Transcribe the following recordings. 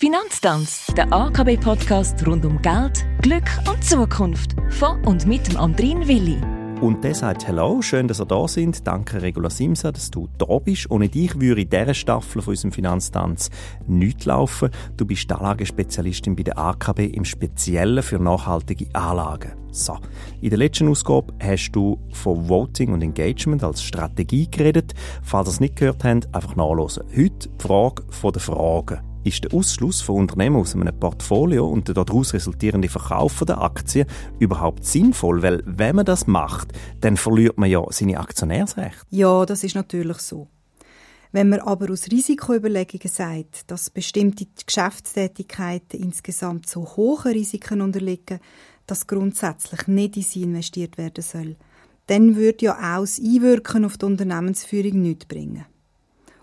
Finanztanz, der AKB-Podcast rund um Geld, Glück und Zukunft. Von und mit dem Andrin Willi. Und der sagt Hallo, schön, dass ihr da sind. Danke, Regula Simsa, dass du da bist. Ohne dich würde in dieser Staffel von unserem Finanztanz nicht laufen. Du bist Anlagespezialistin bei der AKB im Speziellen für nachhaltige Anlagen. So, in der letzten Ausgabe hast du von Voting und Engagement als Strategie geredet. Falls ihr es nicht gehört habt, einfach nachlesen. Heute die Frage der Fragen ist der Ausschluss von Unternehmen aus einem Portfolio und der daraus resultierende Verkauf der Aktien überhaupt sinnvoll? Weil wenn man das macht, dann verliert man ja seine Aktionärsrechte. Ja, das ist natürlich so. Wenn man aber aus Risikoüberlegungen sagt, dass bestimmte Geschäftstätigkeiten insgesamt so hohen Risiken unterliegen, dass grundsätzlich nicht in sie investiert werden soll, dann würde ja auch das Einwirken auf die Unternehmensführung nichts bringen.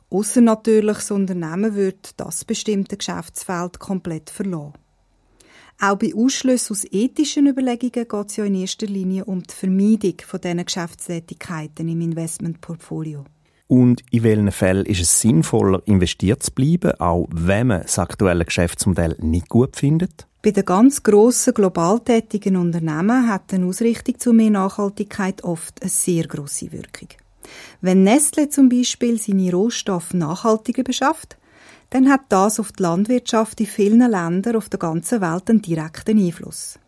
Ausser natürlich, das Unternehmen wird das bestimmte Geschäftsfeld komplett verlassen. Auch bei Ausschlüssen aus ethischen Überlegungen geht es ja in erster Linie um die Vermeidung von diesen Geschäftstätigkeiten im Investmentportfolio. Und in welchen Fällen ist es sinnvoller, investiert zu bleiben, auch wenn man das aktuelle Geschäftsmodell nicht gut findet? Bei den ganz grossen, global tätigen Unternehmen hat eine Ausrichtung zu mehr Nachhaltigkeit oft eine sehr grosse Wirkung. Wenn Nestle zum Beispiel seine Rohstoffe nachhaltiger beschafft, dann hat das auf die Landwirtschaft in vielen Ländern auf der ganzen Welt einen direkten Einfluss.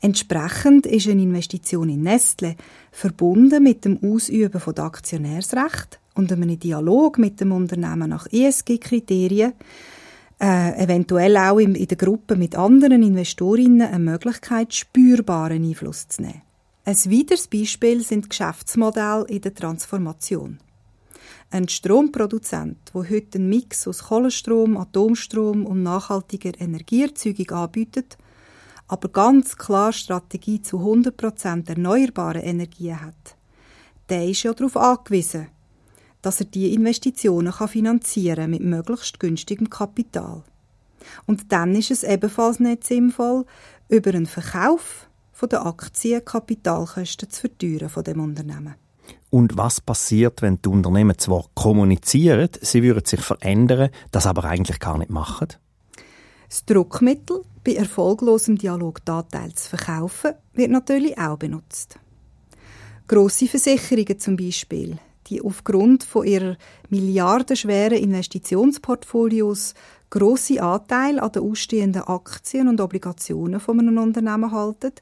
Entsprechend ist eine Investition in Nestle verbunden mit dem Ausüben von Aktionärsrecht und einem Dialog mit dem Unternehmen nach ESG-Kriterien, äh, eventuell auch in, in der Gruppe mit anderen Investorinnen eine Möglichkeit, spürbaren Einfluss zu nehmen. Ein weiteres Beispiel sind Geschäftsmodelle in der Transformation. Ein Stromproduzent, wo heute einen Mix aus Kohlenstrom, Atomstrom und nachhaltiger Energieerzeugung anbietet, aber ganz klar Strategie zu 100% erneuerbaren Energien hat, der ist ja darauf angewiesen, dass er diese Investitionen kann finanzieren mit möglichst günstigem Kapital. Und dann ist es ebenfalls nicht sinnvoll, über einen Verkauf von der Aktienkapitalkosten zu verteuern von dem Unternehmen. Und was passiert, wenn die Unternehmen zwar kommunizieren, sie würden sich verändern, das aber eigentlich gar nicht machen? Das Druckmittel, bei erfolglosem Dialog Dateil zu verkaufen, wird natürlich auch benutzt. Grosse Versicherungen zum Beispiel, die aufgrund von ihrer milliardenschweren Investitionsportfolios grosse Anteile an den ausstehenden Aktien und Obligationen von einem Unternehmen halten,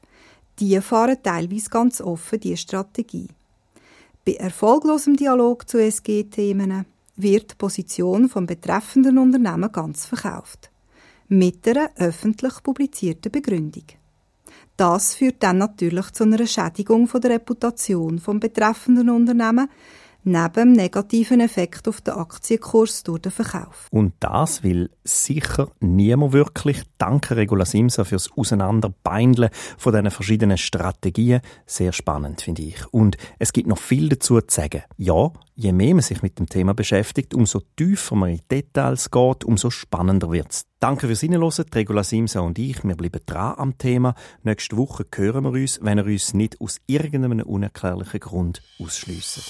die fahren teilweise ganz offen diese Strategie. Bei erfolglosem Dialog zu SG-Themen wird die Position vom betreffenden Unternehmen ganz verkauft. Mit einer öffentlich publizierten Begründung. Das führt dann natürlich zu einer Schädigung von der Reputation vom betreffenden Unternehmen, neben dem negativen Effekt auf den Aktienkurs durch den Verkauf. Und das will sicher niemand wirklich. Danke Regula Simsa fürs Auseinanderbeindeln von diesen verschiedenen Strategien. Sehr spannend, finde ich. Und es gibt noch viel dazu zu sagen. Ja, je mehr man sich mit dem Thema beschäftigt, umso tiefer man in Details geht, umso spannender wird es. Danke fürs Hinhören. Regula Simsa und ich, wir bleiben dran am Thema. Nächste Woche hören wir uns, wenn er uns nicht aus irgendeinem unerklärlichen Grund ausschliessen.